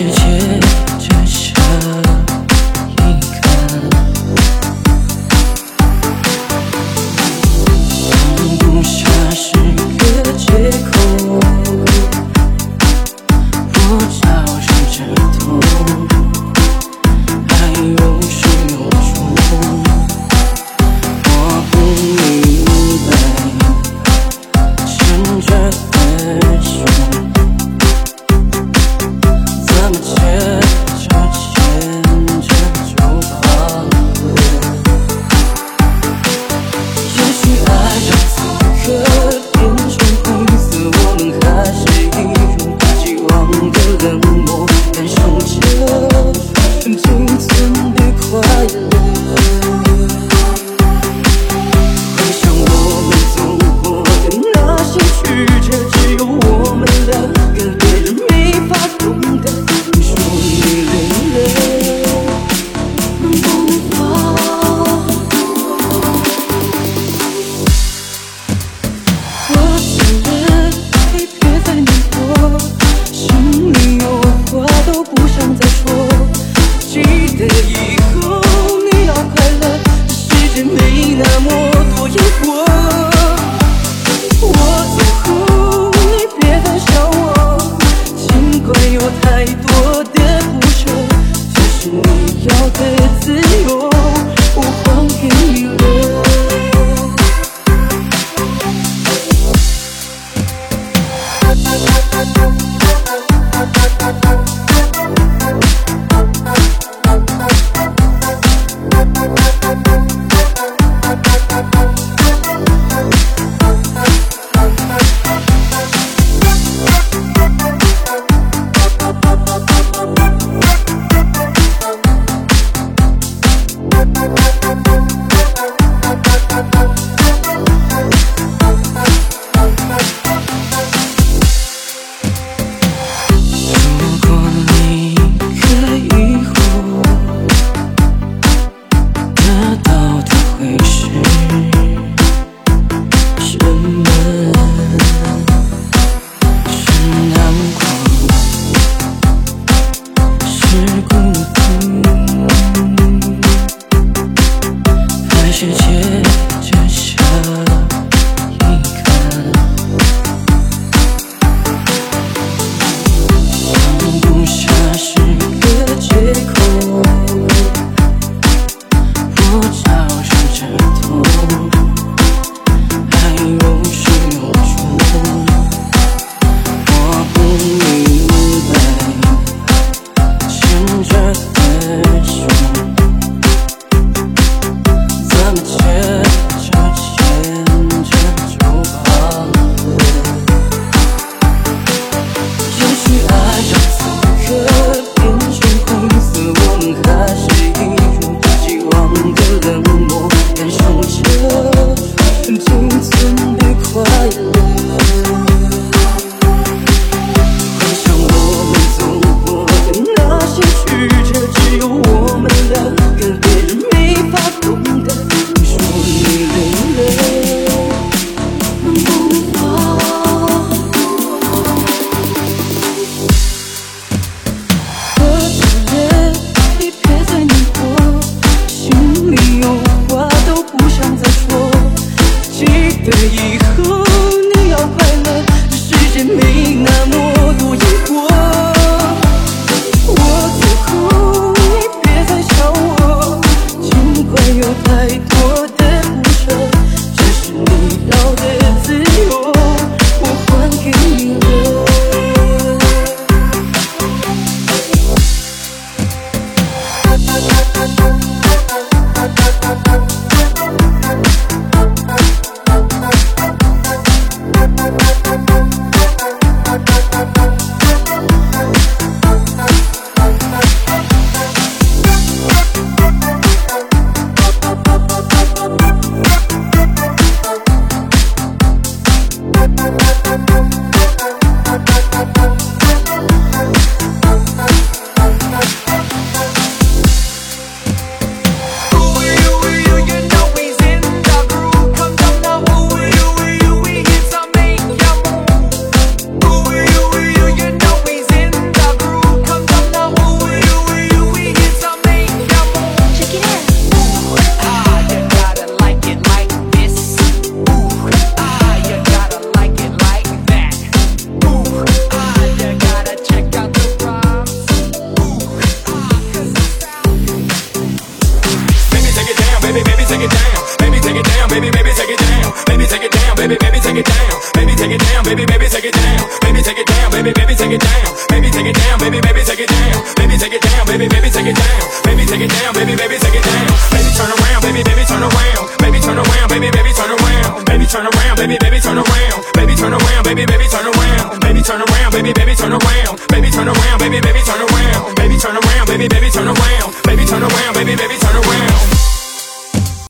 世界